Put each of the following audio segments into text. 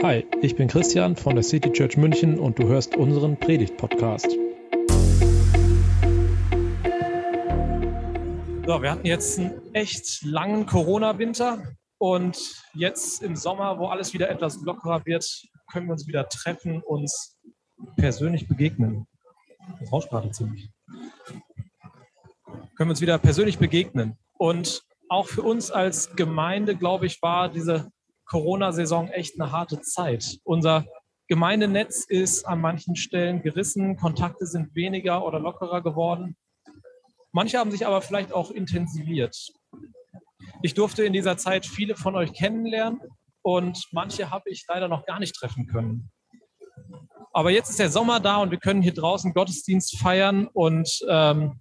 Hi, ich bin Christian von der City Church München und du hörst unseren Predigt-Podcast. So, wir hatten jetzt einen echt langen Corona-Winter und jetzt im Sommer, wo alles wieder etwas lockerer wird, können wir uns wieder treffen, uns persönlich begegnen. Das rauscht gerade ziemlich. Können wir uns wieder persönlich begegnen. Und auch für uns als Gemeinde, glaube ich, war diese Corona-Saison echt eine harte Zeit. Unser Gemeindenetz ist an manchen Stellen gerissen, Kontakte sind weniger oder lockerer geworden. Manche haben sich aber vielleicht auch intensiviert. Ich durfte in dieser Zeit viele von euch kennenlernen und manche habe ich leider noch gar nicht treffen können. Aber jetzt ist der Sommer da und wir können hier draußen Gottesdienst feiern und ähm,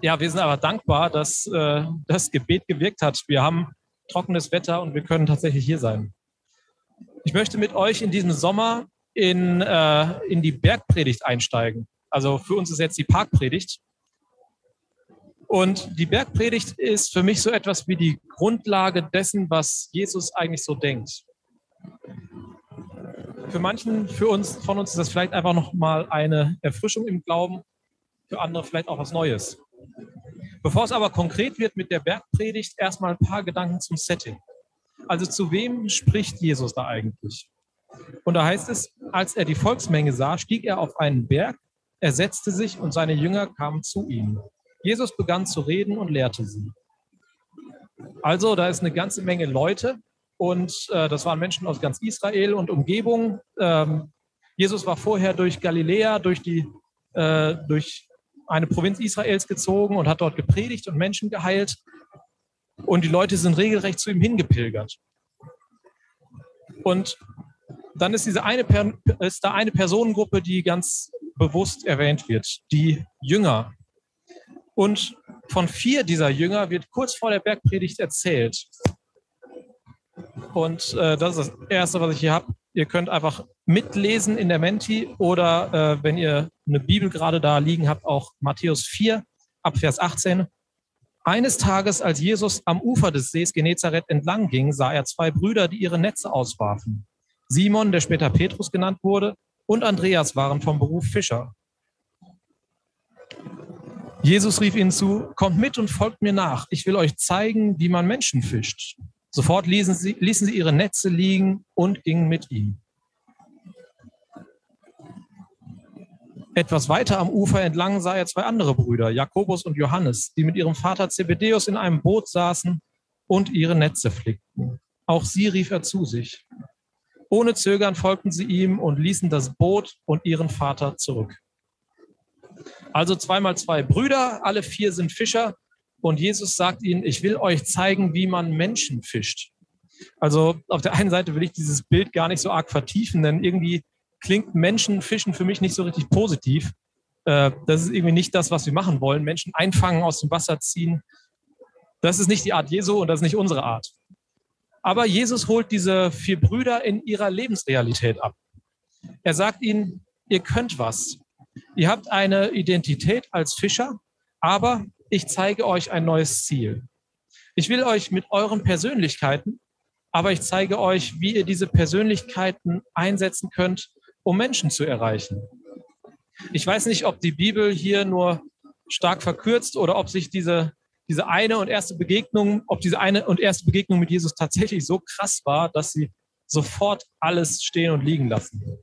ja, wir sind aber dankbar, dass äh, das Gebet gewirkt hat. Wir haben trockenes Wetter und wir können tatsächlich hier sein. Ich möchte mit euch in diesem Sommer in, äh, in die Bergpredigt einsteigen. Also für uns ist jetzt die Parkpredigt. Und die Bergpredigt ist für mich so etwas wie die Grundlage dessen, was Jesus eigentlich so denkt. Für manchen, für uns, von uns ist das vielleicht einfach noch mal eine Erfrischung im Glauben, für andere vielleicht auch was Neues. Bevor es aber konkret wird mit der Bergpredigt, erstmal ein paar Gedanken zum Setting. Also zu wem spricht Jesus da eigentlich? Und da heißt es, als er die Volksmenge sah, stieg er auf einen Berg, er setzte sich und seine Jünger kamen zu ihm. Jesus begann zu reden und lehrte sie. Also da ist eine ganze Menge Leute und äh, das waren Menschen aus ganz Israel und Umgebung. Ähm, Jesus war vorher durch Galiläa, durch die äh, durch eine Provinz Israels gezogen und hat dort gepredigt und Menschen geheilt. Und die Leute sind regelrecht zu ihm hingepilgert. Und dann ist, diese eine, ist da eine Personengruppe, die ganz bewusst erwähnt wird, die Jünger. Und von vier dieser Jünger wird kurz vor der Bergpredigt erzählt. Und äh, das ist das Erste, was ich hier habe. Ihr könnt einfach mitlesen in der Menti oder äh, wenn ihr eine Bibel gerade da liegen habt, auch Matthäus 4 ab Vers 18. Eines Tages, als Jesus am Ufer des Sees Genezareth entlang ging, sah er zwei Brüder, die ihre Netze auswarfen. Simon, der später Petrus genannt wurde, und Andreas waren vom Beruf Fischer. Jesus rief ihnen zu, kommt mit und folgt mir nach. Ich will euch zeigen, wie man Menschen fischt. Sofort ließen sie, ließen sie ihre Netze liegen und gingen mit ihm. Etwas weiter am Ufer entlang sah er zwei andere Brüder, Jakobus und Johannes, die mit ihrem Vater Zebedeus in einem Boot saßen und ihre Netze flickten. Auch sie rief er zu sich. Ohne Zögern folgten sie ihm und ließen das Boot und ihren Vater zurück. Also zweimal zwei Brüder, alle vier sind Fischer und Jesus sagt ihnen, ich will euch zeigen, wie man Menschen fischt. Also auf der einen Seite will ich dieses Bild gar nicht so arg vertiefen, denn irgendwie klingt Menschenfischen für mich nicht so richtig positiv. Äh, das ist irgendwie nicht das, was wir machen wollen. Menschen einfangen, aus dem Wasser ziehen. Das ist nicht die Art Jesu und das ist nicht unsere Art. Aber Jesus holt diese vier Brüder in ihrer Lebensrealität ab. Er sagt ihnen, ihr könnt was. Ihr habt eine Identität als Fischer, aber ich zeige euch ein neues Ziel. Ich will euch mit euren Persönlichkeiten, aber ich zeige euch, wie ihr diese Persönlichkeiten einsetzen könnt, um Menschen zu erreichen. Ich weiß nicht, ob die Bibel hier nur stark verkürzt oder ob sich diese, diese eine und erste Begegnung, ob diese eine und erste Begegnung mit Jesus tatsächlich so krass war, dass sie sofort alles stehen und liegen lassen.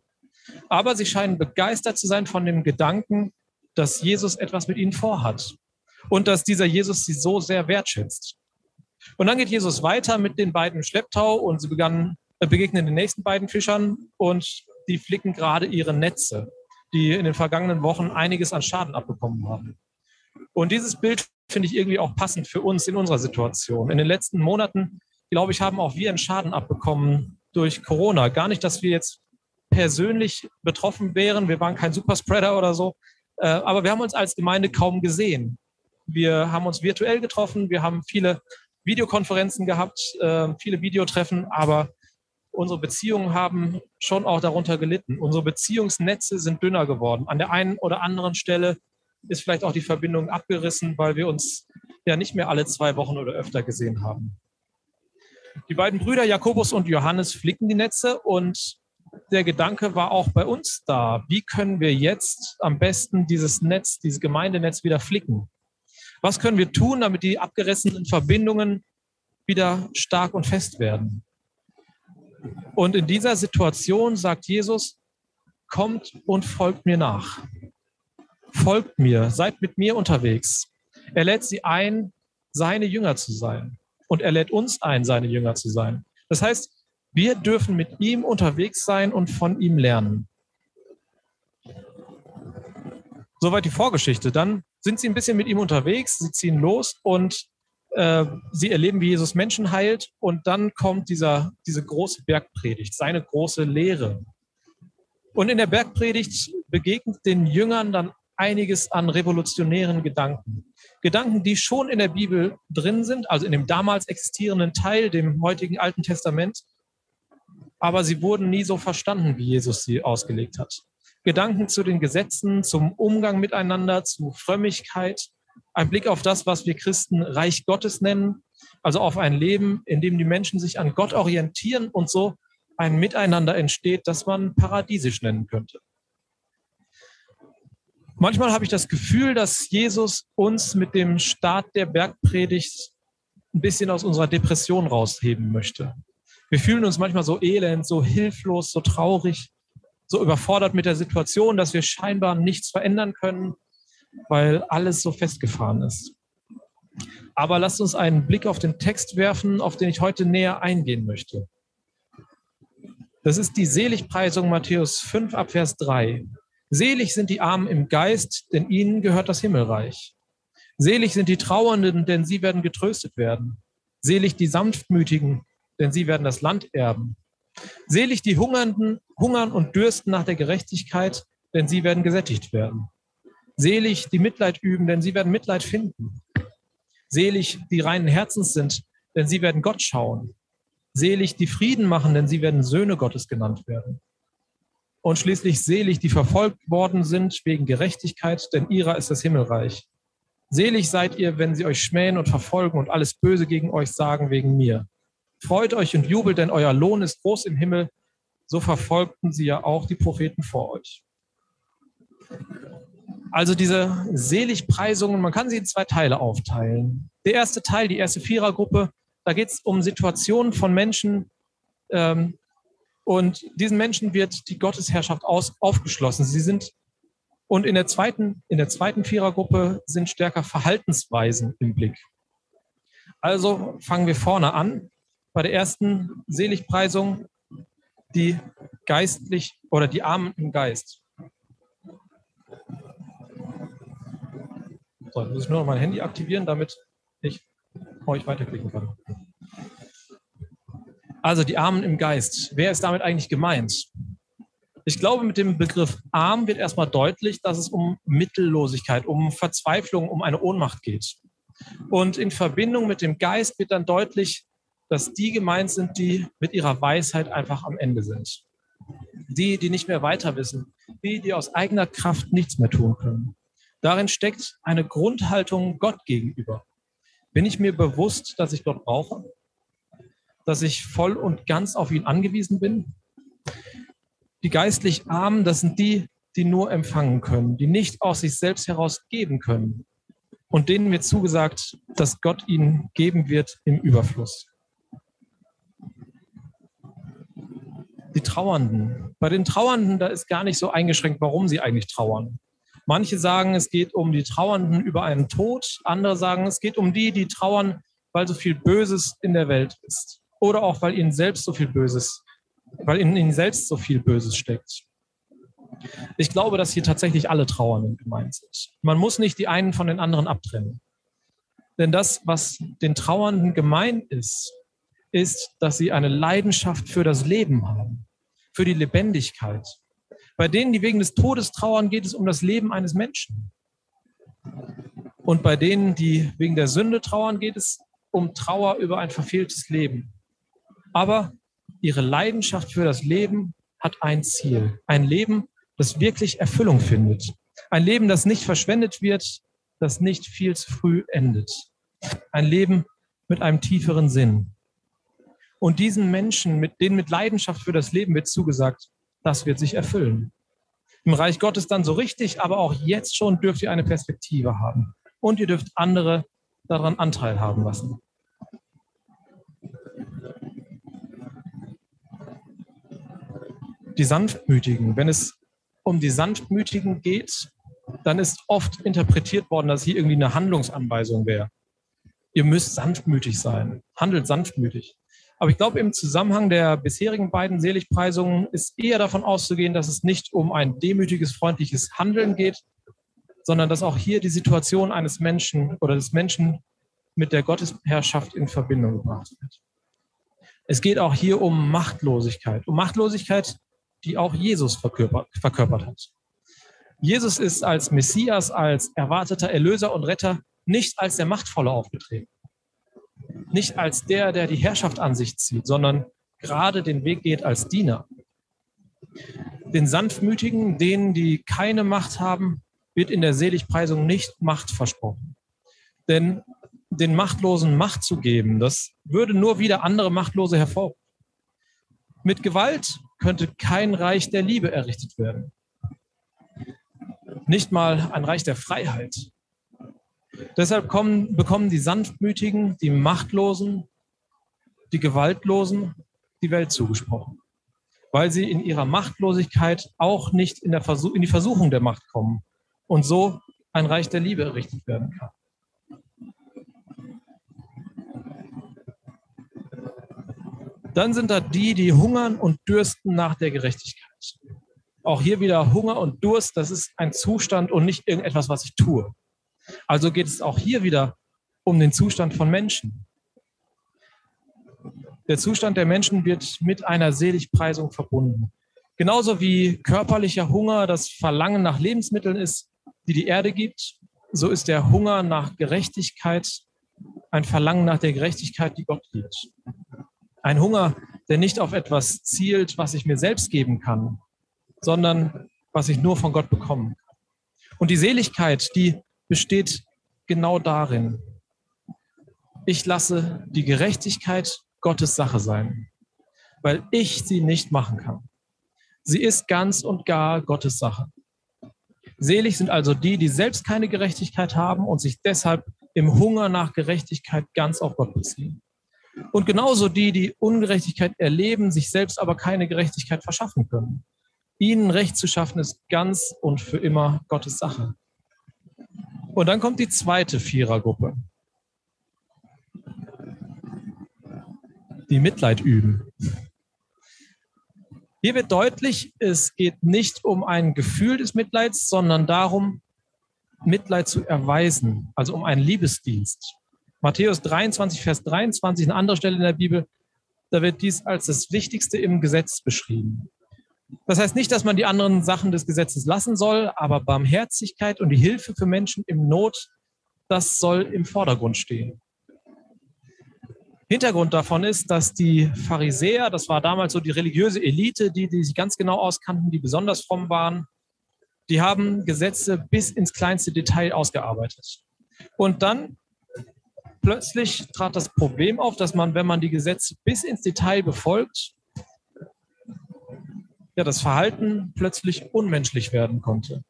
Aber sie scheinen begeistert zu sein von dem Gedanken, dass Jesus etwas mit ihnen vorhat und dass dieser Jesus sie so sehr wertschätzt. Und dann geht Jesus weiter mit den beiden Schlepptau und sie begannen, äh, begegnen den nächsten beiden Fischern und die flicken gerade ihre Netze, die in den vergangenen Wochen einiges an Schaden abbekommen haben. Und dieses Bild finde ich irgendwie auch passend für uns in unserer Situation. In den letzten Monaten, glaube ich, haben auch wir einen Schaden abbekommen durch Corona. Gar nicht, dass wir jetzt persönlich betroffen wären. Wir waren kein Superspreader oder so. Äh, aber wir haben uns als Gemeinde kaum gesehen. Wir haben uns virtuell getroffen, wir haben viele Videokonferenzen gehabt, äh, viele Videotreffen, aber unsere Beziehungen haben schon auch darunter gelitten. Unsere Beziehungsnetze sind dünner geworden. An der einen oder anderen Stelle ist vielleicht auch die Verbindung abgerissen, weil wir uns ja nicht mehr alle zwei Wochen oder öfter gesehen haben. Die beiden Brüder Jakobus und Johannes flicken die Netze und der Gedanke war auch bei uns da. Wie können wir jetzt am besten dieses Netz, dieses Gemeindenetz wieder flicken? Was können wir tun, damit die abgerissenen Verbindungen wieder stark und fest werden? Und in dieser Situation sagt Jesus, kommt und folgt mir nach. Folgt mir, seid mit mir unterwegs. Er lädt sie ein, seine Jünger zu sein. Und er lädt uns ein, seine Jünger zu sein. Das heißt, wir dürfen mit ihm unterwegs sein und von ihm lernen. Soweit die Vorgeschichte. Dann sind sie ein bisschen mit ihm unterwegs, sie ziehen los und äh, sie erleben, wie Jesus Menschen heilt. Und dann kommt dieser, diese große Bergpredigt, seine große Lehre. Und in der Bergpredigt begegnet den Jüngern dann einiges an revolutionären Gedanken. Gedanken, die schon in der Bibel drin sind, also in dem damals existierenden Teil, dem heutigen Alten Testament, aber sie wurden nie so verstanden, wie Jesus sie ausgelegt hat. Gedanken zu den Gesetzen, zum Umgang miteinander, zu Frömmigkeit, ein Blick auf das, was wir Christen Reich Gottes nennen, also auf ein Leben, in dem die Menschen sich an Gott orientieren und so ein Miteinander entsteht, das man paradiesisch nennen könnte. Manchmal habe ich das Gefühl, dass Jesus uns mit dem Start der Bergpredigt ein bisschen aus unserer Depression rausheben möchte. Wir fühlen uns manchmal so elend, so hilflos, so traurig, so überfordert mit der Situation, dass wir scheinbar nichts verändern können, weil alles so festgefahren ist. Aber lasst uns einen Blick auf den Text werfen, auf den ich heute näher eingehen möchte. Das ist die Seligpreisung Matthäus 5 ab Vers 3. Selig sind die Armen im Geist, denn ihnen gehört das Himmelreich. Selig sind die Trauernden, denn sie werden getröstet werden. Selig die Sanftmütigen, denn sie werden das Land erben. Selig die Hungernden, hungern und dürsten nach der Gerechtigkeit, denn sie werden gesättigt werden. Selig die Mitleid üben, denn sie werden Mitleid finden. Selig die reinen Herzens sind, denn sie werden Gott schauen. Selig die Frieden machen, denn sie werden Söhne Gottes genannt werden und schließlich selig, die verfolgt worden sind wegen Gerechtigkeit, denn ihrer ist das Himmelreich. Selig seid ihr, wenn sie euch schmähen und verfolgen und alles Böse gegen euch sagen wegen mir. Freut euch und jubelt, denn euer Lohn ist groß im Himmel. So verfolgten sie ja auch die Propheten vor euch. Also diese Seligpreisungen, man kann sie in zwei Teile aufteilen. Der erste Teil, die erste Vierergruppe, da geht es um Situationen von Menschen, ähm, und diesen Menschen wird die Gottesherrschaft aus, aufgeschlossen. Sie sind und in der zweiten, in der zweiten Vierergruppe sind stärker Verhaltensweisen im Blick. Also fangen wir vorne an. Bei der ersten Seligpreisung die geistlich oder die Armen im Geist. So, jetzt muss ich nur noch mein Handy aktivieren, damit ich euch weiterklicken kann. Also die Armen im Geist. Wer ist damit eigentlich gemeint? Ich glaube, mit dem Begriff arm wird erstmal deutlich, dass es um Mittellosigkeit, um Verzweiflung, um eine Ohnmacht geht. Und in Verbindung mit dem Geist wird dann deutlich, dass die gemeint sind, die mit ihrer Weisheit einfach am Ende sind. Die, die nicht mehr weiter wissen. Die, die aus eigener Kraft nichts mehr tun können. Darin steckt eine Grundhaltung Gott gegenüber. Bin ich mir bewusst, dass ich Gott brauche? dass ich voll und ganz auf ihn angewiesen bin. Die geistlich Armen, das sind die, die nur empfangen können, die nicht aus sich selbst heraus geben können und denen wird zugesagt, dass Gott ihnen geben wird im Überfluss. Die Trauernden. Bei den Trauernden, da ist gar nicht so eingeschränkt, warum sie eigentlich trauern. Manche sagen, es geht um die Trauernden über einen Tod. Andere sagen, es geht um die, die trauern, weil so viel Böses in der Welt ist oder auch weil ihnen selbst so viel Böses, weil in ihnen selbst so viel Böses steckt. Ich glaube, dass hier tatsächlich alle Trauernden gemeint sind. Man muss nicht die einen von den anderen abtrennen. Denn das, was den Trauernden gemeint ist, ist, dass sie eine Leidenschaft für das Leben haben, für die Lebendigkeit. Bei denen, die wegen des Todes trauern, geht es um das Leben eines Menschen. Und bei denen, die wegen der Sünde trauern, geht es um Trauer über ein verfehltes Leben. Aber ihre Leidenschaft für das Leben hat ein Ziel. Ein Leben, das wirklich Erfüllung findet. Ein Leben, das nicht verschwendet wird, das nicht viel zu früh endet. Ein Leben mit einem tieferen Sinn. Und diesen Menschen, mit denen mit Leidenschaft für das Leben wird zugesagt, das wird sich erfüllen. Im Reich Gottes dann so richtig, aber auch jetzt schon dürft ihr eine Perspektive haben. Und ihr dürft andere daran Anteil haben lassen. Die Sanftmütigen, wenn es um die Sanftmütigen geht, dann ist oft interpretiert worden, dass hier irgendwie eine Handlungsanweisung wäre. Ihr müsst sanftmütig sein, handelt sanftmütig. Aber ich glaube, im Zusammenhang der bisherigen beiden Seligpreisungen ist eher davon auszugehen, dass es nicht um ein demütiges, freundliches Handeln geht, sondern dass auch hier die Situation eines Menschen oder des Menschen mit der Gottesherrschaft in Verbindung gebracht wird. Es geht auch hier um Machtlosigkeit, um Machtlosigkeit, die auch Jesus verkörpert, verkörpert hat. Jesus ist als Messias, als erwarteter Erlöser und Retter nicht als der Machtvolle aufgetreten. Nicht als der, der die Herrschaft an sich zieht, sondern gerade den Weg geht als Diener. Den Sanftmütigen, denen, die keine Macht haben, wird in der Seligpreisung nicht Macht versprochen. Denn den Machtlosen Macht zu geben, das würde nur wieder andere Machtlose hervorrufen. Mit Gewalt könnte kein Reich der Liebe errichtet werden. Nicht mal ein Reich der Freiheit. Deshalb kommen, bekommen die Sanftmütigen, die Machtlosen, die Gewaltlosen die Welt zugesprochen, weil sie in ihrer Machtlosigkeit auch nicht in, Versuch, in die Versuchung der Macht kommen und so ein Reich der Liebe errichtet werden kann. Dann sind da die, die hungern und dürsten nach der Gerechtigkeit. Auch hier wieder Hunger und Durst, das ist ein Zustand und nicht irgendetwas, was ich tue. Also geht es auch hier wieder um den Zustand von Menschen. Der Zustand der Menschen wird mit einer Seligpreisung verbunden. Genauso wie körperlicher Hunger das Verlangen nach Lebensmitteln ist, die die Erde gibt, so ist der Hunger nach Gerechtigkeit ein Verlangen nach der Gerechtigkeit, die Gott gibt. Ein Hunger, der nicht auf etwas zielt, was ich mir selbst geben kann, sondern was ich nur von Gott bekommen kann. Und die Seligkeit, die besteht genau darin. Ich lasse die Gerechtigkeit Gottes Sache sein, weil ich sie nicht machen kann. Sie ist ganz und gar Gottes Sache. Selig sind also die, die selbst keine Gerechtigkeit haben und sich deshalb im Hunger nach Gerechtigkeit ganz auf Gott beziehen. Und genauso die, die Ungerechtigkeit erleben, sich selbst aber keine Gerechtigkeit verschaffen können. Ihnen Recht zu schaffen, ist ganz und für immer Gottes Sache. Und dann kommt die zweite Vierergruppe. Die Mitleid üben. Hier wird deutlich, es geht nicht um ein Gefühl des Mitleids, sondern darum, Mitleid zu erweisen, also um einen Liebesdienst. Matthäus 23, Vers 23, eine andere Stelle in der Bibel, da wird dies als das Wichtigste im Gesetz beschrieben. Das heißt nicht, dass man die anderen Sachen des Gesetzes lassen soll, aber Barmherzigkeit und die Hilfe für Menschen im Not, das soll im Vordergrund stehen. Hintergrund davon ist, dass die Pharisäer, das war damals so die religiöse Elite, die, die sich ganz genau auskannten, die besonders fromm waren, die haben Gesetze bis ins kleinste Detail ausgearbeitet. Und dann plötzlich trat das Problem auf, dass man, wenn man die Gesetze bis ins Detail befolgt, ja, das Verhalten plötzlich unmenschlich werden konnte.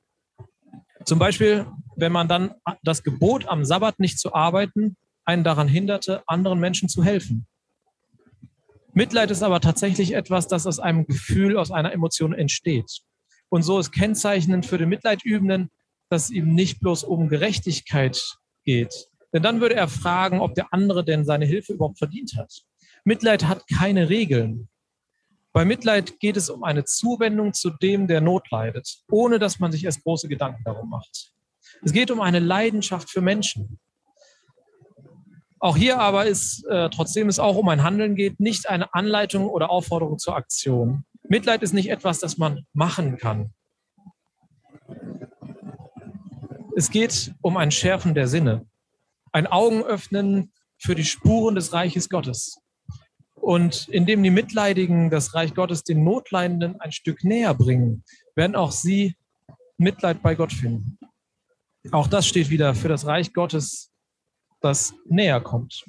Zum Beispiel, wenn man dann das Gebot am Sabbat nicht zu arbeiten einen daran hinderte, anderen Menschen zu helfen. Mitleid ist aber tatsächlich etwas, das aus einem Gefühl, aus einer Emotion entsteht. Und so ist kennzeichnend für den Mitleidübenden, dass es ihm nicht bloß um Gerechtigkeit geht. Denn dann würde er fragen, ob der andere denn seine Hilfe überhaupt verdient hat. Mitleid hat keine Regeln. Bei Mitleid geht es um eine Zuwendung zu dem, der Not leidet, ohne dass man sich erst große Gedanken darum macht. Es geht um eine Leidenschaft für Menschen. Auch hier aber ist, äh, trotzdem es auch um ein Handeln geht, nicht eine Anleitung oder Aufforderung zur Aktion. Mitleid ist nicht etwas, das man machen kann. Es geht um ein Schärfen der Sinne, ein Augenöffnen für die Spuren des Reiches Gottes. Und indem die Mitleidigen das Reich Gottes den Notleidenden ein Stück näher bringen, werden auch sie Mitleid bei Gott finden. Auch das steht wieder für das Reich Gottes, das näher kommt.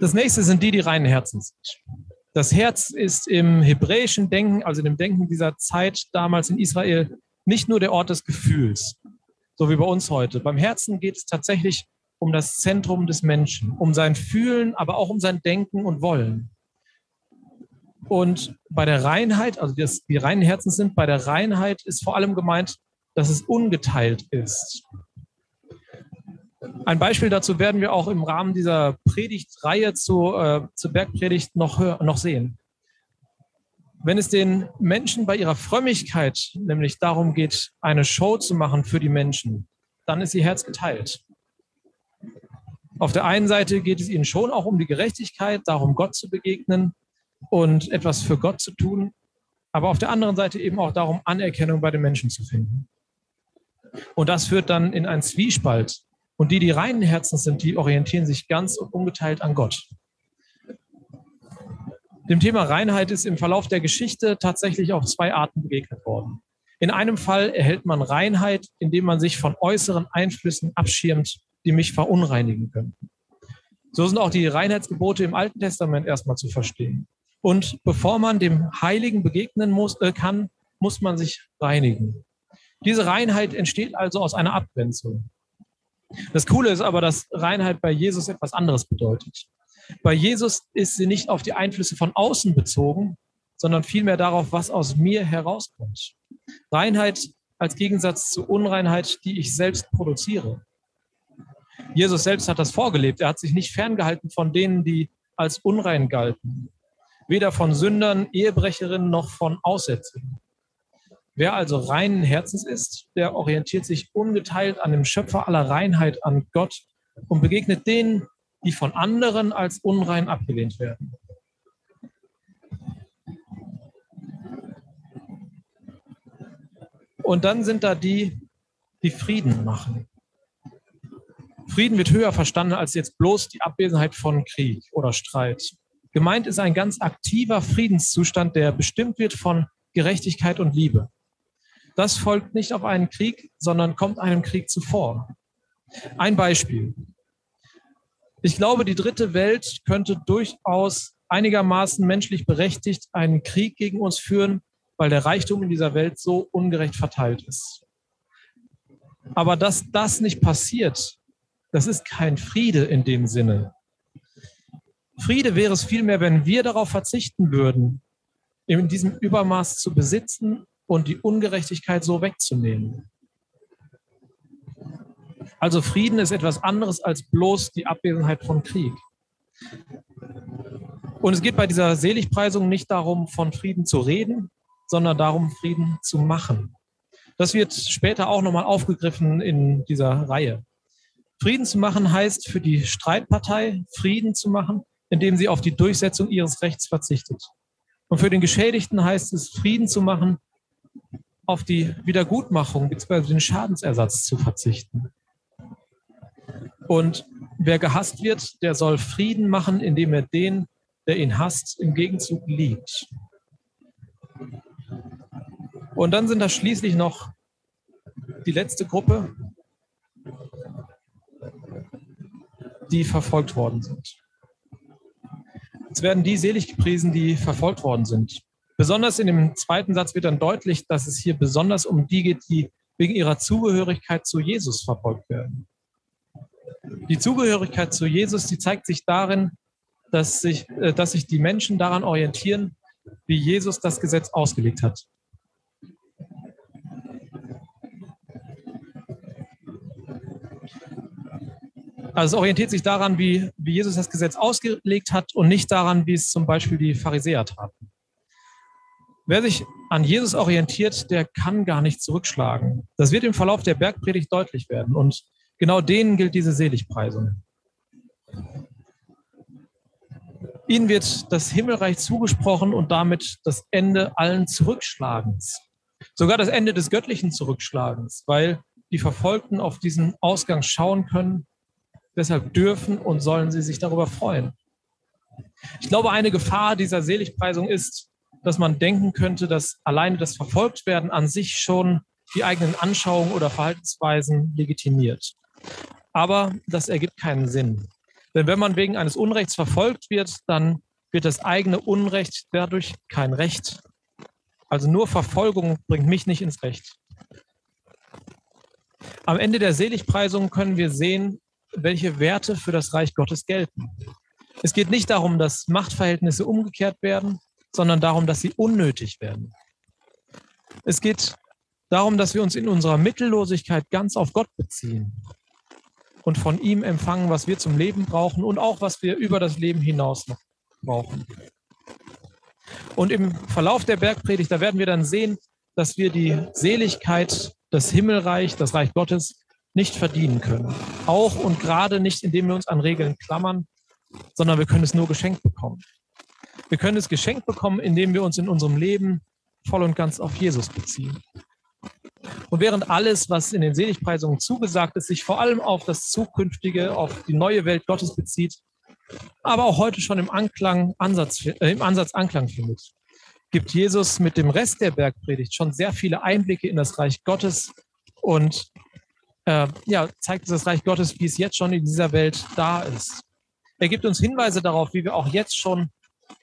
Das nächste sind die, die reinen Herzens sind. Das Herz ist im hebräischen Denken, also in dem Denken dieser Zeit damals in Israel, nicht nur der Ort des Gefühls, so wie bei uns heute. Beim Herzen geht es tatsächlich um das Zentrum des Menschen, um sein Fühlen, aber auch um sein Denken und Wollen. Und bei der Reinheit, also das, die reinen Herzen sind, bei der Reinheit ist vor allem gemeint, dass es ungeteilt ist. Ein Beispiel dazu werden wir auch im Rahmen dieser Predigtreihe zu, äh, zur Bergpredigt noch, noch sehen. Wenn es den Menschen bei ihrer Frömmigkeit nämlich darum geht, eine Show zu machen für die Menschen, dann ist ihr Herz geteilt. Auf der einen Seite geht es ihnen schon auch um die Gerechtigkeit, darum Gott zu begegnen und etwas für Gott zu tun, aber auf der anderen Seite eben auch darum, Anerkennung bei den Menschen zu finden. Und das führt dann in einen Zwiespalt. Und die, die reinen Herzens sind, die orientieren sich ganz und ungeteilt an Gott. Dem Thema Reinheit ist im Verlauf der Geschichte tatsächlich auf zwei Arten begegnet worden. In einem Fall erhält man Reinheit, indem man sich von äußeren Einflüssen abschirmt, die mich verunreinigen könnten. So sind auch die Reinheitsgebote im Alten Testament erstmal zu verstehen. Und bevor man dem Heiligen begegnen muss, äh, kann, muss man sich reinigen. Diese Reinheit entsteht also aus einer Abgrenzung. Das Coole ist aber, dass Reinheit bei Jesus etwas anderes bedeutet. Bei Jesus ist sie nicht auf die Einflüsse von außen bezogen, sondern vielmehr darauf, was aus mir herauskommt. Reinheit als Gegensatz zu Unreinheit, die ich selbst produziere. Jesus selbst hat das vorgelebt. Er hat sich nicht ferngehalten von denen, die als unrein galten. Weder von Sündern, Ehebrecherinnen noch von Aussätzigen. Wer also reinen Herzens ist, der orientiert sich ungeteilt an dem Schöpfer aller Reinheit, an Gott und begegnet denen, die von anderen als unrein abgelehnt werden. Und dann sind da die, die Frieden machen. Frieden wird höher verstanden als jetzt bloß die Abwesenheit von Krieg oder Streit. Gemeint ist ein ganz aktiver Friedenszustand, der bestimmt wird von Gerechtigkeit und Liebe. Das folgt nicht auf einen Krieg, sondern kommt einem Krieg zuvor. Ein Beispiel. Ich glaube, die dritte Welt könnte durchaus einigermaßen menschlich berechtigt einen Krieg gegen uns führen, weil der Reichtum in dieser Welt so ungerecht verteilt ist. Aber dass das nicht passiert, das ist kein Friede in dem Sinne. Friede wäre es vielmehr, wenn wir darauf verzichten würden, in diesem Übermaß zu besitzen und die Ungerechtigkeit so wegzunehmen. Also Frieden ist etwas anderes als bloß die Abwesenheit von Krieg. Und es geht bei dieser Seligpreisung nicht darum, von Frieden zu reden, sondern darum, Frieden zu machen. Das wird später auch nochmal aufgegriffen in dieser Reihe. Frieden zu machen heißt für die Streitpartei Frieden zu machen, indem sie auf die Durchsetzung ihres Rechts verzichtet. Und für den Geschädigten heißt es Frieden zu machen, auf die Wiedergutmachung bzw. den Schadensersatz zu verzichten. Und wer gehasst wird, der soll Frieden machen, indem er den, der ihn hasst, im Gegenzug liebt. Und dann sind da schließlich noch die letzte Gruppe, die verfolgt worden sind. Jetzt werden die selig gepriesen, die verfolgt worden sind. Besonders in dem zweiten Satz wird dann deutlich, dass es hier besonders um die geht, die wegen ihrer Zugehörigkeit zu Jesus verfolgt werden. Die Zugehörigkeit zu Jesus, die zeigt sich darin, dass sich, äh, dass sich die Menschen daran orientieren, wie Jesus das Gesetz ausgelegt hat. Also es orientiert sich daran, wie, wie Jesus das Gesetz ausgelegt hat und nicht daran, wie es zum Beispiel die Pharisäer taten. Wer sich an Jesus orientiert, der kann gar nicht zurückschlagen. Das wird im Verlauf der Bergpredigt deutlich werden. Und genau denen gilt diese Seligpreisung. Ihnen wird das Himmelreich zugesprochen und damit das Ende allen Zurückschlagens. Sogar das Ende des göttlichen Zurückschlagens, weil die Verfolgten auf diesen Ausgang schauen können. Deshalb dürfen und sollen sie sich darüber freuen. Ich glaube, eine Gefahr dieser Seligpreisung ist, dass man denken könnte, dass alleine das Verfolgtwerden an sich schon die eigenen Anschauungen oder Verhaltensweisen legitimiert. Aber das ergibt keinen Sinn. Denn wenn man wegen eines Unrechts verfolgt wird, dann wird das eigene Unrecht dadurch kein Recht. Also nur Verfolgung bringt mich nicht ins Recht. Am Ende der Seligpreisung können wir sehen, welche Werte für das Reich Gottes gelten. Es geht nicht darum, dass Machtverhältnisse umgekehrt werden, sondern darum, dass sie unnötig werden. Es geht darum, dass wir uns in unserer Mittellosigkeit ganz auf Gott beziehen und von ihm empfangen, was wir zum Leben brauchen und auch was wir über das Leben hinaus noch brauchen. Und im Verlauf der Bergpredigt, da werden wir dann sehen, dass wir die Seligkeit, das Himmelreich, das Reich Gottes nicht verdienen können. Auch und gerade nicht, indem wir uns an Regeln klammern, sondern wir können es nur geschenkt bekommen. Wir können es geschenkt bekommen, indem wir uns in unserem Leben voll und ganz auf Jesus beziehen. Und während alles, was in den Seligpreisungen zugesagt ist, sich vor allem auf das Zukünftige, auf die neue Welt Gottes bezieht, aber auch heute schon im, Anklang, Ansatz, äh, im Ansatz Anklang findet, gibt Jesus mit dem Rest der Bergpredigt schon sehr viele Einblicke in das Reich Gottes und äh, ja, zeigt das Reich Gottes, wie es jetzt schon in dieser Welt da ist. Er gibt uns Hinweise darauf, wie wir auch jetzt schon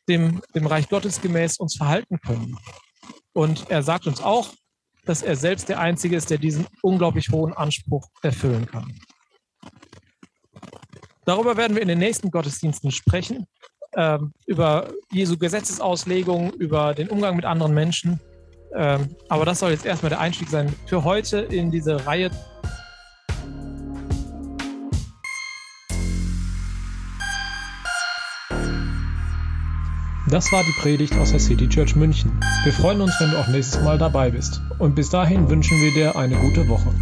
dem, dem Reich Gottes gemäß uns verhalten können. Und er sagt uns auch, dass er selbst der Einzige ist, der diesen unglaublich hohen Anspruch erfüllen kann. Darüber werden wir in den nächsten Gottesdiensten sprechen, ähm, über Jesu Gesetzesauslegung, über den Umgang mit anderen Menschen. Ähm, aber das soll jetzt erstmal der Einstieg sein für heute in diese Reihe Das war die Predigt aus der City Church München. Wir freuen uns, wenn du auch nächstes Mal dabei bist. Und bis dahin wünschen wir dir eine gute Woche.